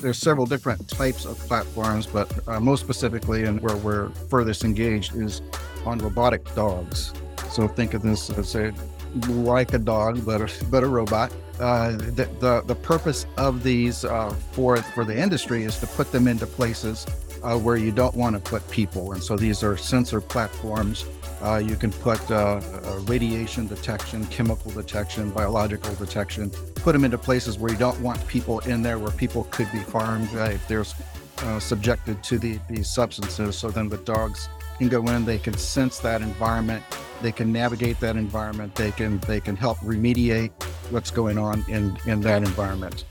There's several different types of platforms, but uh, most specifically, and where we're furthest engaged, is on robotic dogs. So think of this as a like a dog, but a, but a robot. Uh, the, the, the purpose of these uh, for for the industry is to put them into places uh, where you don't want to put people, and so these are sensor platforms. Uh, you can put uh, radiation detection, chemical detection, biological detection. Put them into places where you don't want people in there, where people could be harmed if they're uh, subjected to the, these substances. So then the dogs can go in, they can sense that environment, they can navigate that environment, they can they can help remediate what's going on in in that environment.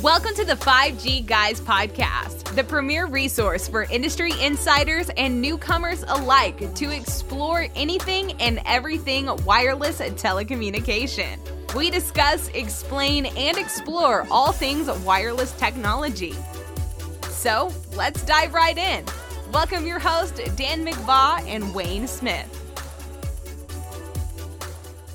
Welcome to the 5G Guys podcast, the premier resource for industry insiders and newcomers alike to explore anything and everything wireless telecommunication. We discuss, explain, and explore all things wireless technology. So let's dive right in. Welcome your host, Dan McVaugh and Wayne Smith.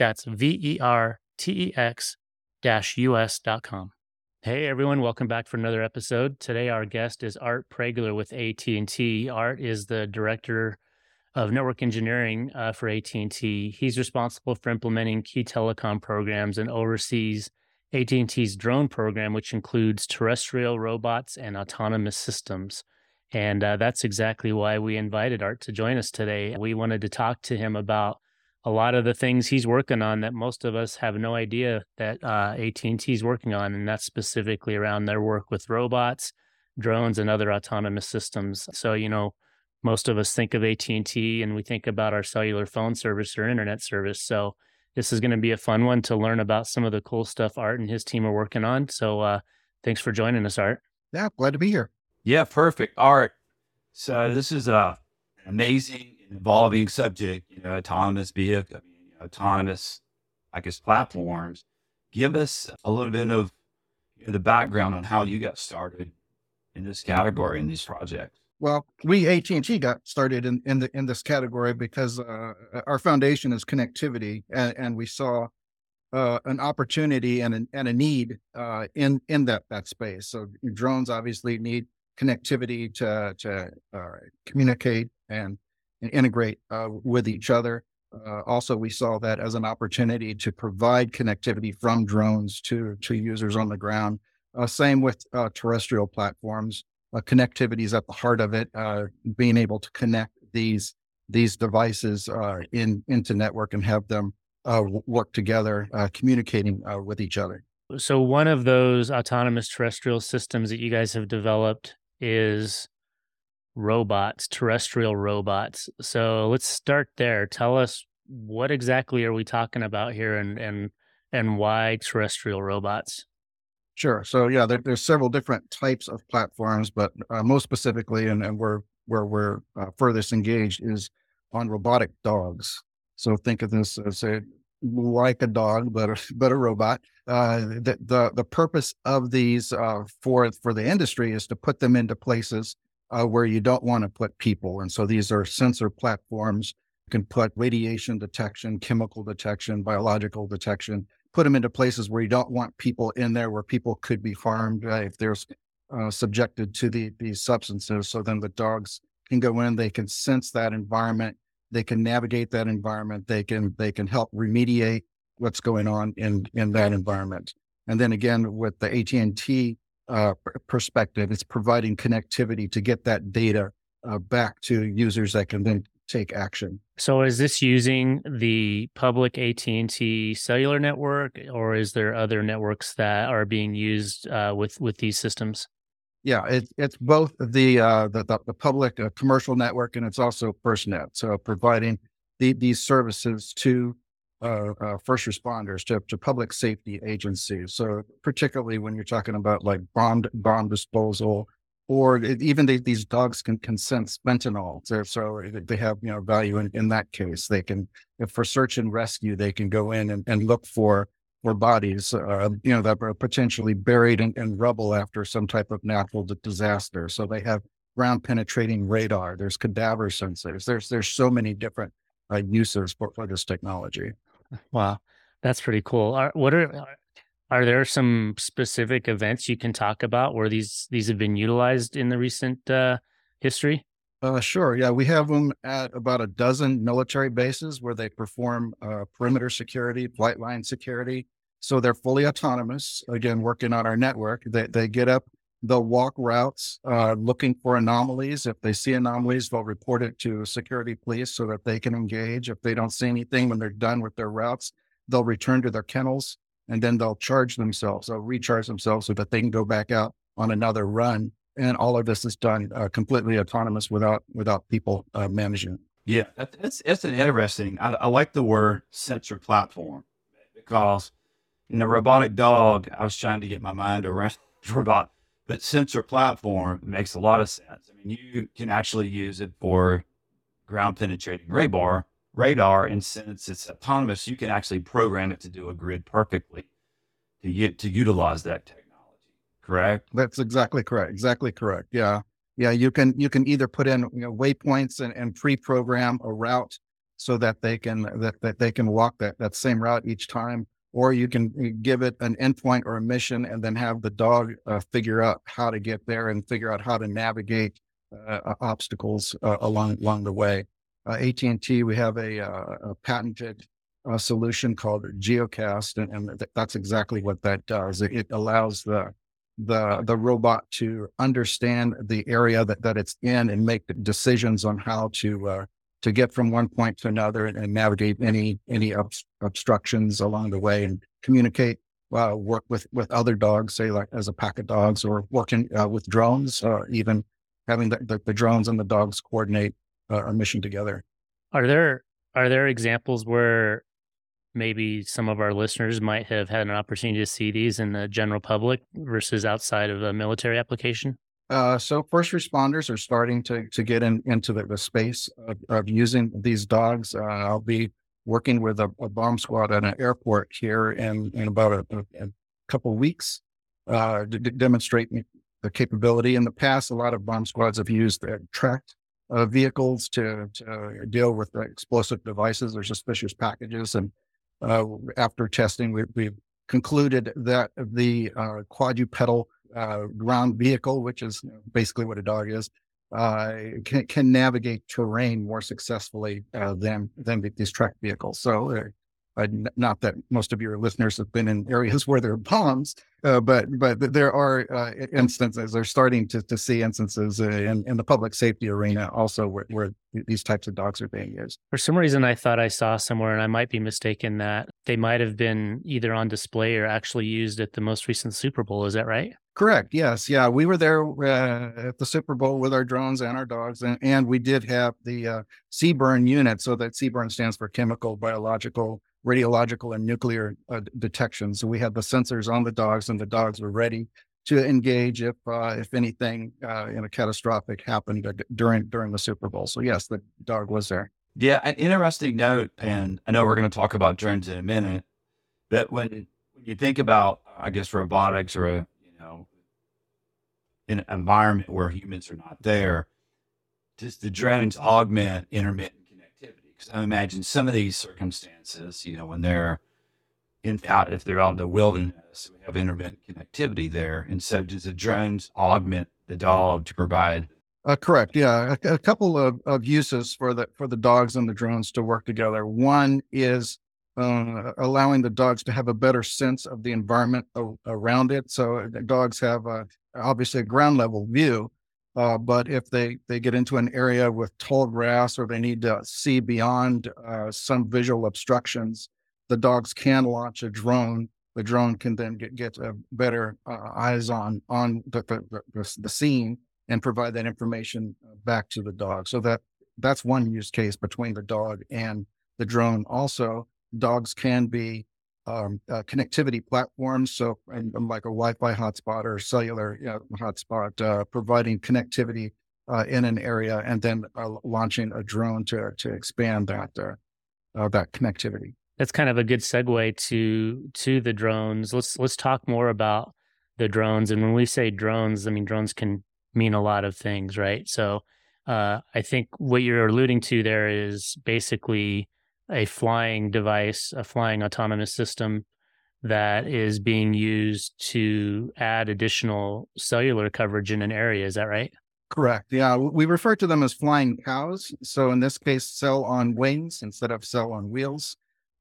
That's V E R T E X us.com. Hey everyone, welcome back for another episode. Today our guest is Art Pregler with AT&T. Art is the director of network engineering uh, for AT&T. He's responsible for implementing key telecom programs and oversees AT&T's drone program, which includes terrestrial robots and autonomous systems. And uh, that's exactly why we invited Art to join us today. We wanted to talk to him about a lot of the things he's working on that most of us have no idea that uh, AT&T is working on, and that's specifically around their work with robots, drones, and other autonomous systems. So, you know, most of us think of AT&T and we think about our cellular phone service or internet service. So, this is going to be a fun one to learn about some of the cool stuff Art and his team are working on. So, uh, thanks for joining us, Art. Yeah, glad to be here. Yeah, perfect. All right. So this is a amazing evolving subject, you know, autonomous vehicle, I mean, autonomous, I guess, platforms. Give us a little bit of you know, the background on how you got started in this category in these projects. Well, we AT&T got started in, in the in this category because uh, our foundation is connectivity, and, and we saw uh, an opportunity and, and a need uh, in in that that space. So drones obviously need connectivity to to uh, communicate and, and integrate uh, with each other. Uh, also, we saw that as an opportunity to provide connectivity from drones to to users on the ground. Uh, same with uh, terrestrial platforms. Uh, connectivity is at the heart of it. being able to connect these these devices in into network and have them work together, communicating with each other. So, one of those autonomous terrestrial systems that you guys have developed is robots, terrestrial robots. So let's start there. Tell us what exactly are we talking about here and and and why terrestrial robots? Sure. So yeah, there, there's several different types of platforms, but uh, most specifically, and, and where where we're uh, furthest engaged is on robotic dogs. So think of this as a like a dog, but a, but a robot. Uh, the, the the purpose of these uh, for for the industry is to put them into places uh, where you don't want to put people, and so these are sensor platforms. You can put radiation detection, chemical detection, biological detection. Put them into places where you don't want people in there, where people could be harmed uh, if they're uh, subjected to the, these substances. So then the dogs can go in, they can sense that environment they can navigate that environment they can they can help remediate what's going on in in that environment and then again with the AT&T uh, perspective it's providing connectivity to get that data uh, back to users that can then take action so is this using the public AT&T cellular network or is there other networks that are being used uh, with with these systems yeah, it, it's both the, uh, the, the the public uh, commercial network and it's also FirstNet. So providing the, these services to uh, uh, first responders, to, to public safety agencies. So particularly when you're talking about like bomb bomb disposal or it, even they, these dogs can, sense fentanyl. So, so they have you know value in, in that case. They can, for search and rescue, they can go in and, and look for for bodies, uh, you know, that are potentially buried in, in rubble after some type of natural disaster. So they have ground penetrating radar. There's cadaver sensors. There's there's so many different uh, uses for, for this technology. Wow, that's pretty cool. Are, what are are there some specific events you can talk about where these these have been utilized in the recent uh, history? Uh, sure. Yeah, we have them at about a dozen military bases where they perform uh, perimeter security, flight line security. So they're fully autonomous. Again, working on our network. They they get up, they'll walk routes, uh, looking for anomalies. If they see anomalies, they'll report it to security police so that they can engage. If they don't see anything when they're done with their routes, they'll return to their kennels and then they'll charge themselves. They'll recharge themselves so that they can go back out on another run and all of this is done uh, completely autonomous without without people uh, managing. Yeah, that's it's an interesting. I, I, like the word sensor platform because in the robotic dog, I was trying to get my mind around robot, but sensor platform makes a lot of sense. I mean, you can actually use it for ground penetrating radar, radar, and since it's autonomous, you can actually program it to do a grid perfectly to get to utilize that technology correct? That's exactly correct. Exactly correct. Yeah. Yeah. You can, you can either put in you know, waypoints and, and pre-program a route so that they can, that, that they can walk that, that same route each time, or you can uh, give it an endpoint or a mission and then have the dog uh, figure out how to get there and figure out how to navigate uh, obstacles uh, along, along the way. Uh, AT&T, we have a, uh, a patented solution called Geocast, and, and th- that's exactly what that does. It, it allows the the the robot to understand the area that, that it's in and make decisions on how to uh, to get from one point to another and, and navigate any any ob- obstructions along the way and communicate uh, work with with other dogs say like as a pack of dogs or working uh, with drones or even having the, the, the, drones and the dogs coordinate uh, a mission together are there are there examples where maybe some of our listeners might have had an opportunity to see these in the general public versus outside of a military application? Uh, so first responders are starting to to get in, into the, the space of, of, using these dogs. Uh, I'll be working with a, a, bomb squad at an airport here in, in about a, a couple weeks uh, to, to, demonstrate the capability. In the past, a lot of bomb squads have used tracked uh, vehicles to, to deal with explosive devices or suspicious packages, and uh, after testing, we, we concluded that the uh, quadrupedal uh, ground vehicle, which is basically what a dog is, uh, can, can, navigate terrain more successfully uh, than than these tracked vehicles. So uh, not that most of your listeners have been in areas where there are bombs, uh, but but there are uh, instances. They're starting to, to see instances uh, in, in the public safety arena also where, where these types of dogs are being used. For some reason, I thought I saw somewhere, and I might be mistaken that they might have been either on display or actually used at the most recent Super Bowl. Is that right? Correct. Yes. Yeah. We were there uh, at the Super Bowl with our drones and our dogs, and, and we did have the uh, unit. So that CBRN stands for chemical, biological, radiological and nuclear uh, detection. So we had the sensors on the dogs, and the dogs were ready to engage if uh, if anything uh, in a catastrophic happened during during the Super Bowl. So yes, the dog was there. Yeah, an interesting note, and I know we're going to talk about drones in a minute, but when you think about, I guess, robotics or a an environment where humans are not there, does the drones augment intermittent connectivity? because I imagine some of these circumstances, you know, when they're in out, if they're out in the wilderness, we have intermittent connectivity there. And so does the drones augment the dog to provide? Uh, correct. Yeah. A, a, couple of, of uses for the, for the dogs and the drones to work together. One is uh, allowing the dogs to have a better sense of the environment o- around it. So the dogs have a, obviously a ground level view, uh, but if they, they get into an area with tall grass or they need to see beyond uh, some visual obstructions, the dogs can launch a drone. The drone can then get, get a better uh, eyes on on the, the, the, the, scene and provide that information back to the dog. So that that's one use case between the dog and the drone. Also, dogs can be um, uh, connectivity platforms. So, um, like a Wi-Fi hotspot or cellular you know, hotspot, uh, providing connectivity uh, in an area, and then uh, launching a drone to to expand that uh, that connectivity. That's kind of a good segue to to the drones. Let's let's talk more about the drones. And when we say drones, I mean drones can mean a lot of things, right? So uh, I think what you're alluding to there is basically a flying device, a flying autonomous system that is being used to add additional cellular coverage in an area. Is that right? Correct. Yeah. We refer to them as flying cows. So in this case, cell on wings instead of cell on wheels.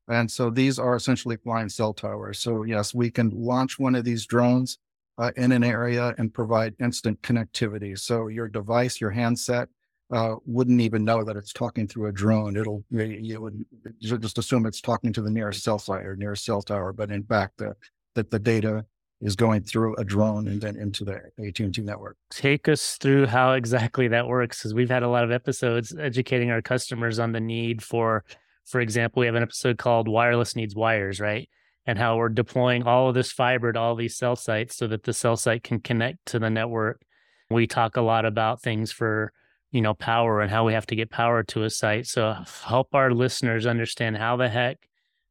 And so these are essentially flying cell towers. So yes, we can launch one of these drones uh, in an area and provide instant connectivity. So your device, your handset, uh, wouldn't even know that it's talking through a drone. It'll you would just assume it's talking to the nearest cell site or nearest cell tower, but in fact, the, that the data is going through a drone and then into the AT&T network. Take us through how exactly that works, because we've had a lot of episodes educating our customers on the need for, for example, we have an episode called "Wireless Needs Wires," right? And how we're deploying all of this fiber to all these cell sites so that the cell site can connect to the network. We talk a lot about things for you know, power and how we have to get power to a site. So help our listeners understand how the heck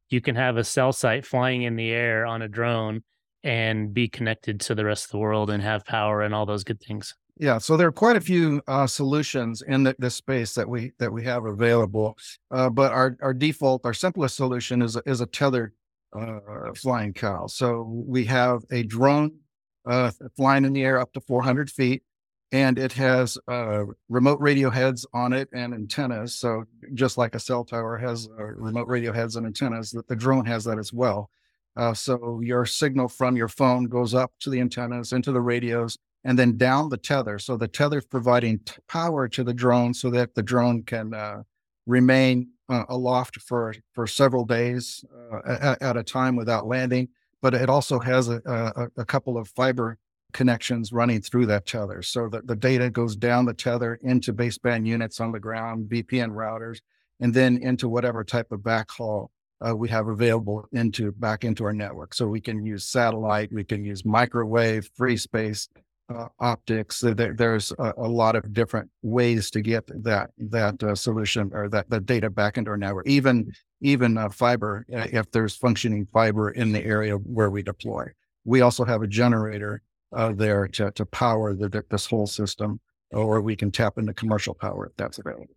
you can have a cell site flying in the air on a drone and be connected to the rest of the world and have power and all those good things. Yeah, so there are quite a few uh, solutions in the, this space that we that we have available, uh, but our our default, our simplest solution is is a tethered uh, flying cow. So we have a drone uh, flying in the air up to 400 feet and it has uh, remote radio heads on it and antennas. So just like a cell tower has uh, remote radio heads and antennas, that the drone has that as well. Uh, so your signal from your phone goes up to the antennas, into the radios, and then down the tether. So the tether is providing t- power to the drone so that the drone can uh, remain uh, aloft for for several days uh, at, at, a time without landing. But it also has a, a, a couple of fiber connections running through that tether so that the data goes down the tether into baseband units on the ground, VPN routers, and then into whatever type of backhaul uh, we have available into back into our network. So we can use satellite, we can use microwave, free space, uh, optics. There, there's a, a, lot of different ways to get that that uh, solution or that the data back into our network. Even even uh, fiber, uh, if there's functioning fiber in the area where we deploy. We also have a generator uh, there to, to power the, this whole system, or we can tap into commercial power if that's available.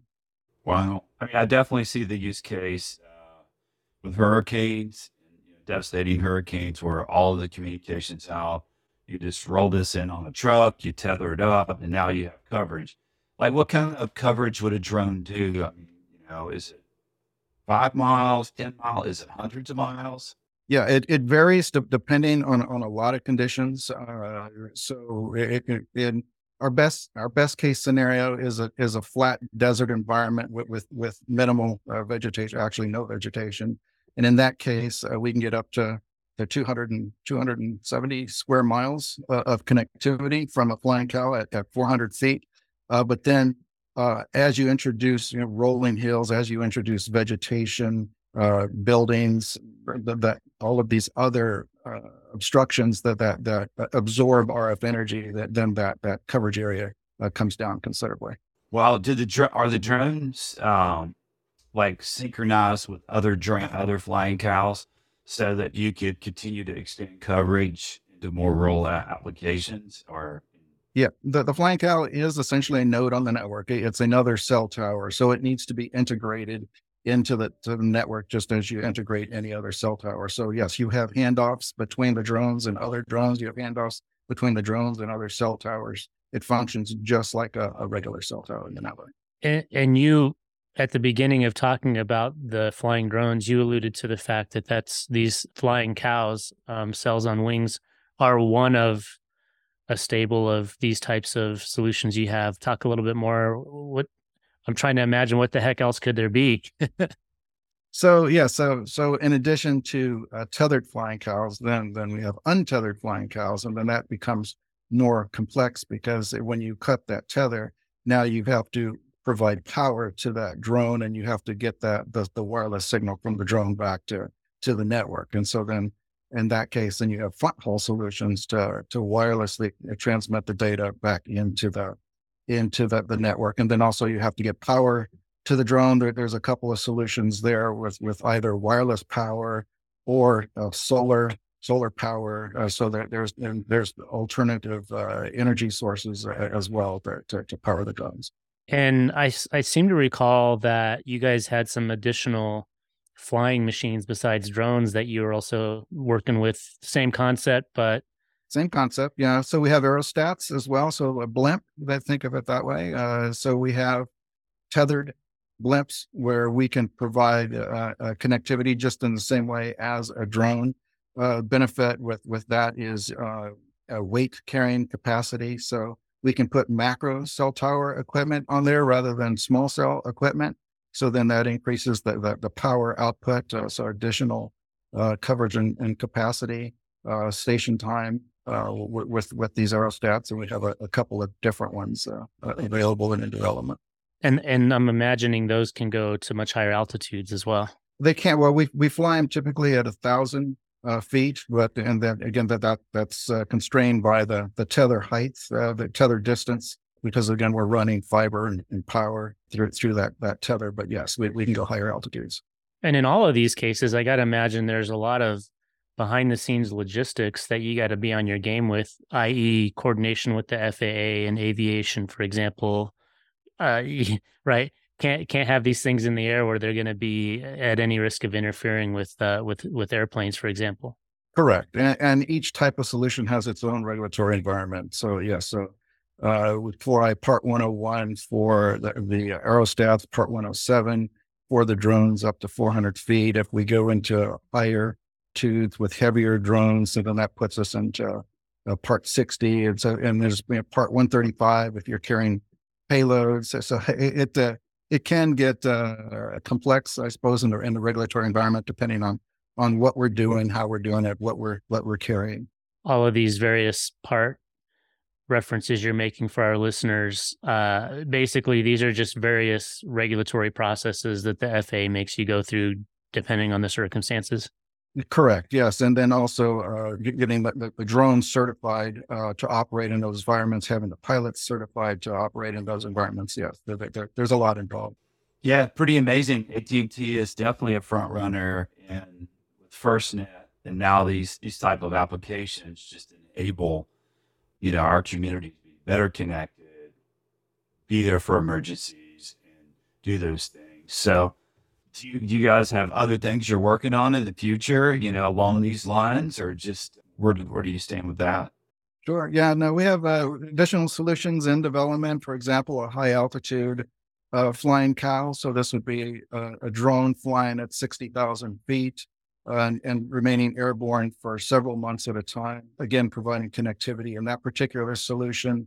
Wow. I mean, I definitely see the use case uh, with hurricanes, devastating hurricanes where all of the communications out. You just roll this in on a truck, you tether it up, and now you have coverage. Like, what kind of coverage would a drone do? I mean, you know, is it five miles, 10 miles? Is it hundreds of miles? Yeah, it, it varies de- depending on, on a lot of conditions. Uh, so it, it, our best our best case scenario is a is a flat desert environment with with, with minimal uh, vegetation, actually no vegetation, and in that case uh, we can get up to the 200 and 270 square miles uh, of connectivity from a flying cow at, at 400 feet. Uh, but then uh, as you introduce you know rolling hills, as you introduce vegetation, uh, buildings, that, that, all of these other uh, obstructions that, that that absorb RF energy, that then that that coverage area uh, comes down considerably. Well, did the are the drones um, like synchronized with other drone, other flying cows, so that you could continue to extend coverage into more rural applications, or yeah, the, the flying cow is essentially a node on the network. It's another cell tower. So it needs to be integrated into the, the network just as you integrate any other cell tower. So yes, you have handoffs between the drones and other drones. You have handoffs between the drones and other cell towers. It functions just like a, a regular cell tower in the network. And, and you, at the beginning of talking about the flying drones, you alluded to the fact that that's these flying cows, um, cells on wings, are one of a stable of these types of solutions you have. Talk a little bit more. What I'm trying to imagine what the heck else could there be. so yeah, so so in addition to uh, tethered flying cows, then then we have untethered flying cows, and then that becomes more complex because when you cut that tether, now you have to provide power to that drone, and you have to get that the, the wireless signal from the drone back to to the network. And so then in that case, then you have front haul solutions to, to wirelessly transmit the data back into the, into the, the network. And then also you have to get power to the drone. There, there's a couple of solutions there with, with either wireless power or uh, solar solar power. Uh, so that there's there's alternative uh, energy sources uh, as well to, to, to power the drones. And I, I seem to recall that you guys had some additional flying machines besides drones that you were also working with. Same concept, but same concept. Yeah. So we have aerostats as well. So a blimp, I think of it that way. Uh, so we have tethered blimps where we can provide uh, uh, connectivity just in the same way as a drone. Uh, benefit with with that is uh, a weight carrying capacity. So we can put macro cell tower equipment on there rather than small cell equipment. So then that increases the the, the power output. Uh, so additional coverage and, and capacity, station time with with these aerostats, and we have a, a couple of different ones uh, available and in development. And and I'm imagining those can go to much higher altitudes as well. They can't. Well, we we fly them typically at a thousand uh, feet, but and then again that that that's uh, constrained by the the tether height, uh, the tether distance, because again we're running fiber and, and, power through through that that tether. But yes, we we can go higher altitudes. And in all of these cases, I got to imagine there's a lot of behind the scenes logistics that you got to be on your game with, i.e., coordination with the FAA and aviation, for example, uh, right? Can't can't have these things in the air where they're going to be at any risk of interfering with uh, with with airplanes, for example. Correct, and, and, each type of solution has its own regulatory environment. So yes, yeah, so uh, with fly Part 101 for the, the aerostats, Part 107 for the drones up to 400 feet. If we go into higher tooth with heavier drones, so then that puts us into uh, Part 60. And so, and there's you know, Part 135 if you're carrying payloads. So it it, uh, it can get uh, complex, I suppose, in the in the regulatory environment, depending on on what we're doing, how we're doing it, what we're what we're carrying. All of these various part references you're making for our listeners, uh, basically, these are just various regulatory processes that the FAA makes you go through, depending on the circumstances. Correct. Yes, and then also uh, getting the, the, drones certified uh, to operate in those environments, having the pilots certified to operate in those environments. Yes, there, there, there's a lot involved. Yeah, pretty amazing. AT&T is definitely a front runner, and with FirstNet, and now these these type of applications just enable, you know, our community to be better connected, be there for emergencies, and do those things. So do you, do you guys have other things you're working on in the future, you know, along these lines, or just where do, where do you stand with that? Sure. Yeah. No, we have uh, additional solutions in development. For example, a high altitude uh, flying cow. So this would be a, a drone flying at 60,000 feet uh, and, and, remaining airborne for several months at a time. Again, providing connectivity. In that particular solution,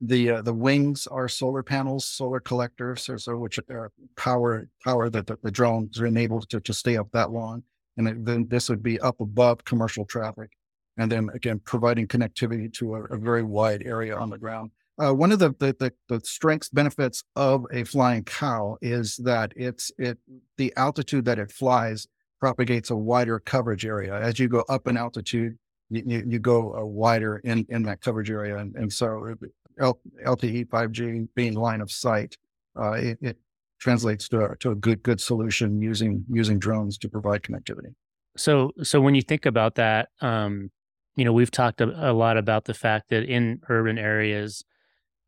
the uh, the wings are solar panels, solar collectors, so, so which are power power that the, the, drones are enabled to, to stay up that long. And then this would be up above commercial traffic, and then again providing connectivity to a, a very wide area on the ground. Uh, one of the, the, the the strengths benefits of a flying cow is that it's it the altitude that it flies propagates a wider coverage area as you go up in altitude. You, you, go uh, wider in, in that coverage area, and, and so L- LTE 5G being line of sight, uh, it, it, translates to a, to a good good solution using using drones to provide connectivity. So so when you think about that, um, you know, we've talked a, a lot about the fact that in urban areas,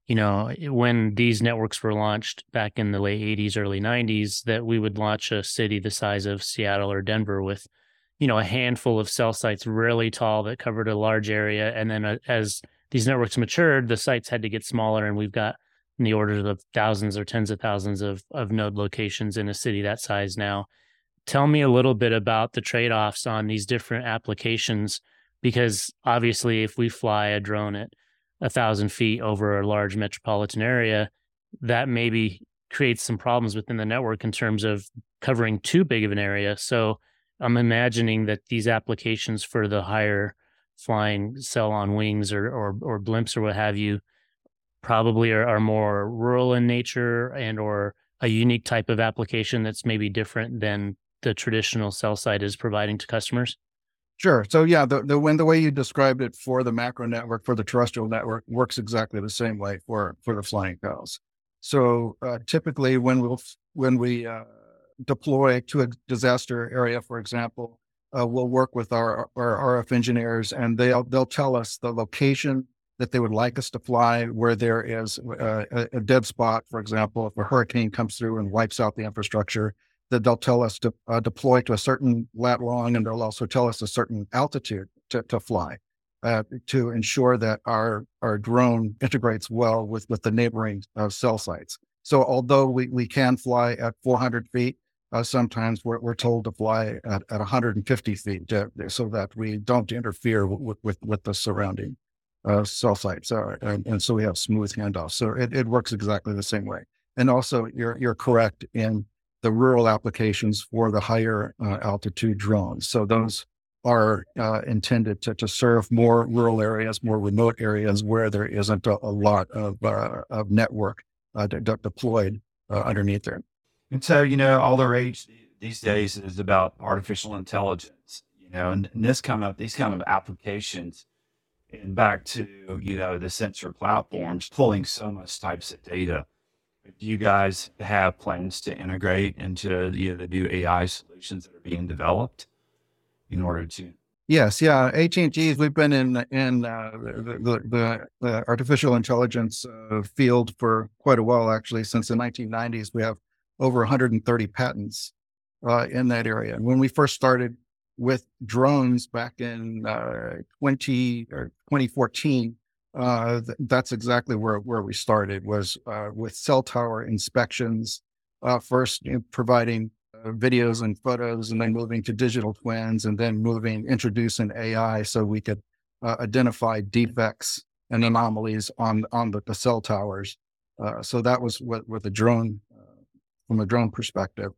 you know, when these networks were launched back in the late 80s, early 90s, that we would launch a city the size of Seattle or Denver with, you know, a handful of cell sites really tall that covered a large area. And then uh, as these networks matured, the sites had to get smaller, and we've got in the orders of thousands or tens of thousands of of node locations in a city that size now. Tell me a little bit about the trade offs on these different applications, because obviously, if we fly a drone at a thousand feet over a large metropolitan area, that maybe creates some problems within the network in terms of covering too big of an area. So I'm imagining that these applications for the higher flying cell on wings or, or, or blimps or what have you probably are, are more rural in nature and or a unique type of application that's maybe different than the traditional cell site is providing to customers? Sure. So yeah, the, the when the way you described it for the macro network for the terrestrial network works exactly the same way for for the flying cows. So uh, typically, when we'll when we uh, deploy to a disaster area, for example, uh, we'll work with our our RF engineers, and they'll they'll tell us the location that they would like us to fly, where there is uh, a, a dead spot, for example, if a hurricane comes through and wipes out the infrastructure that they'll tell us to uh, deploy to a certain lat long, and they'll also tell us a certain altitude to, to fly uh, to ensure that our our drone integrates well with with the neighboring uh, cell sites. So although we, we can fly at 400 feet, uh, sometimes we're, we're told to fly at, at 150 feet so that we don't interfere with with, with the surrounding uh, cell sites, uh, and, and, so we have smooth handoffs. So it, it works exactly the same way. And also, you're you're correct in the rural applications for the higher uh, altitude drones. So those are uh, intended to, to serve more rural areas, more remote areas where there isn't a, a lot of, of network uh, de- deployed underneath there. And so, you know, all the rage these days is about artificial intelligence, you know, and, and this kind of, these kind of applications and back to, you know, the sensor platforms pulling so much types of data do you guys have plans to integrate into the, the new AI solutions that are being developed in order to? Yes, yeah. AT and T. We've been in in uh, the, the, the artificial intelligence uh, field for quite a while, actually. Since the 1990s, we have over 130 patents uh, in that area. And when we first started with drones back in uh, 20 or 2014, uh, th- that's exactly where where we started was uh, with cell tower inspections. Uh, first, you know, providing uh, videos and photos, and then moving to digital twins, and then moving introducing AI so we could identify defects and anomalies on on the, the cell towers. So that was what with the drone from a drone perspective.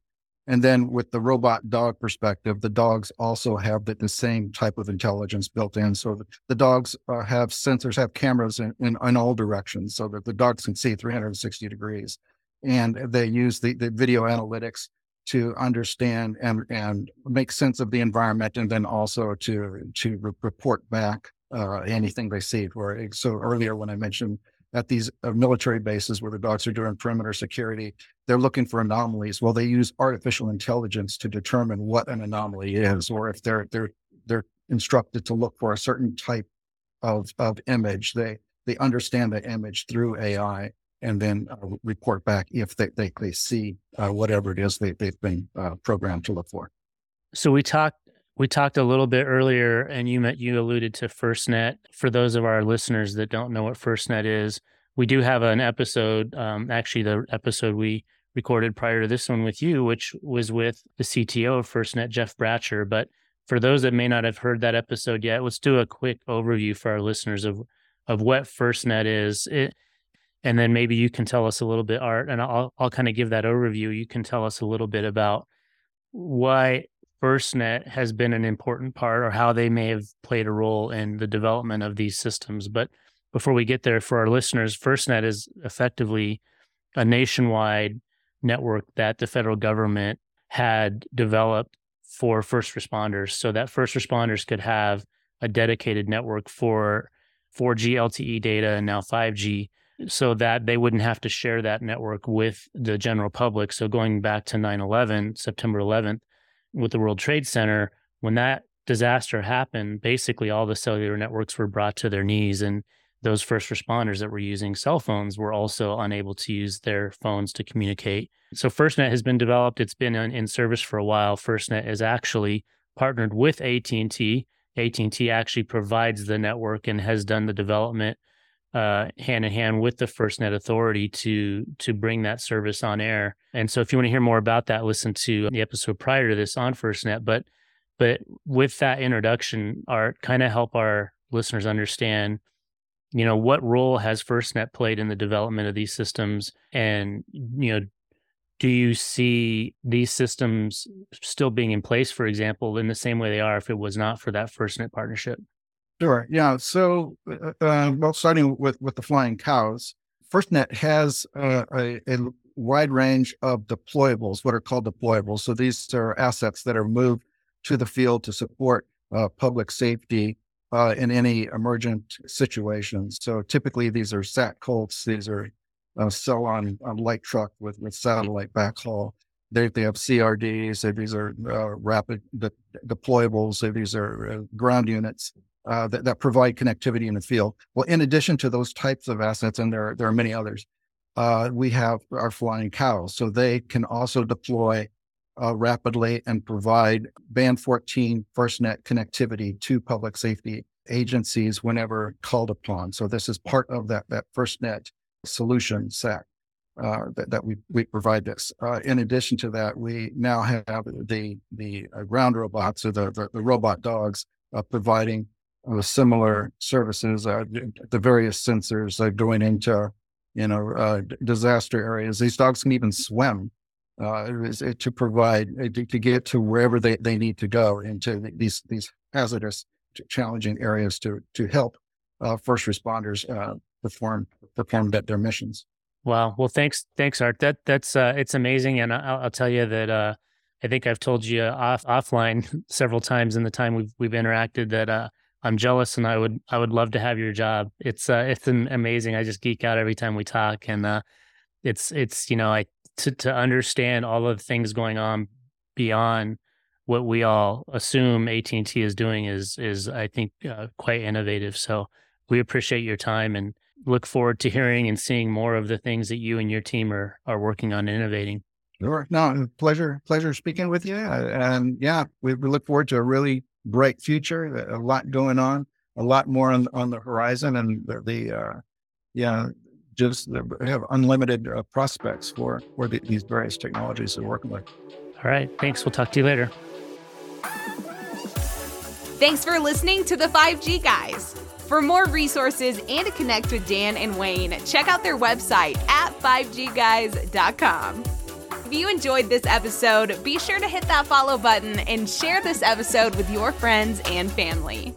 And then with the robot dog perspective, the dogs also have the, the same type of intelligence built in. So the, the dogs uh, have sensors, have cameras in, in, in, all directions so that the dogs can see 360 degrees. And they use the, the video analytics to understand and, and make sense of the environment and then also to, to re- report back uh, anything they see. Where, so earlier when I mentioned at these uh, military bases where the dogs are doing perimeter security, they're looking for anomalies. Well, they use artificial intelligence to determine what an anomaly is, or if they're they're they're instructed to look for a certain type of of image, they they understand the image through AI and then uh, report back if they they, they see uh, whatever it is they they've been uh, programmed to look for. So we talked we talked a little bit earlier, and you met, you alluded to FirstNet. For those of our listeners that don't know what FirstNet is, we do have an episode. Um, actually, the episode we recorded prior to this one with you, which was with the CTO of FirstNet, Jeff Bratcher. But for those that may not have heard that episode yet, let's do a quick overview for our listeners of of what FirstNet is. It, and then maybe you can tell us a little bit, Art, and I'll I'll kind of give that overview. You can tell us a little bit about why FirstNet has been an important part or how they may have played a role in the development of these systems. But before we get there, for our listeners, FirstNet is effectively a nationwide network that the federal government had developed for first responders so that first responders could have a dedicated network for 4G LTE data and now 5G so that they wouldn't have to share that network with the general public. So going back to 9/11, September 11th, with the World Trade Center, when that disaster happened, basically all the cellular networks were brought to their knees. And those first responders that were using cell phones were also unable to use their phones to communicate. So FirstNet has been developed. It's been in, service for a while. FirstNet is actually partnered with AT&T. AT&T actually provides the network and has done the development uh, hand in hand with the FirstNet Authority to to bring that service on air. And so, if you want to hear more about that, listen to the episode prior to this on FirstNet. But but with that introduction, Art kind of help our listeners understand, you know, what role has FirstNet played in the development of these systems, and you know, do you see these systems still being in place, for example, in the same way they are if it was not for that FirstNet partnership? Sure. Yeah. So, uh, uh, well, starting with with the flying cows, FirstNet has uh, a, a, wide range of deployables, what are called deployables. So these are assets that are moved to the field to support uh, public safety uh, in any emergent situations. So typically these are SatCOLTs, these are uh, cell on, on light truck with, with satellite backhaul. They, they have CRDs, these are uh, rapid de- deployables, these are uh, ground units. Uh, that, that provide connectivity in the field. Well, in addition to those types of assets, and there, there are many others, uh, we have our flying cows. So they can also deploy uh, rapidly and provide band 14 FirstNet connectivity to public safety agencies whenever called upon. So this is part of that, that FirstNet solution set. Uh, that, that we, we provide this. Uh, in addition to that, we now have the the uh, ground robots or the, the, the robot dogs providing uh, similar services. the various sensors going into you know disaster areas. These dogs can even swim uh, to provide uh, to, to, get to wherever they, they need to go into these these hazardous, challenging areas to to help uh, first responders uh, perform perform their missions. Wow. Well, thanks, thanks, Art. That that's uh, it's amazing, and I'll, I'll tell you that uh, I think I've told you off offline several times in the time we've we've interacted that I'm jealous, and I would I would love to have your job. It's it's amazing. I just geek out every time we talk, and it's it's you know I to to understand all of the things going on beyond what we all assume AT&T is doing is is I think uh, quite innovative. So we appreciate your time and look forward to hearing and seeing more of the things that you and your team are are working on innovating. Sure. No, pleasure pleasure speaking with you. And yeah, we, we look forward to a really bright future. A lot going on, a lot more on on the horizon, and the, the uh, yeah just have unlimited uh, prospects for for the, these various technologies they're working with. All right, thanks. We'll talk to you later. Thanks for listening to the 5G guys. For more resources and to connect with Dan and Wayne, check out their website at 5gguys.com. If you enjoyed this episode, be sure to hit that follow button and share this episode with your friends and family.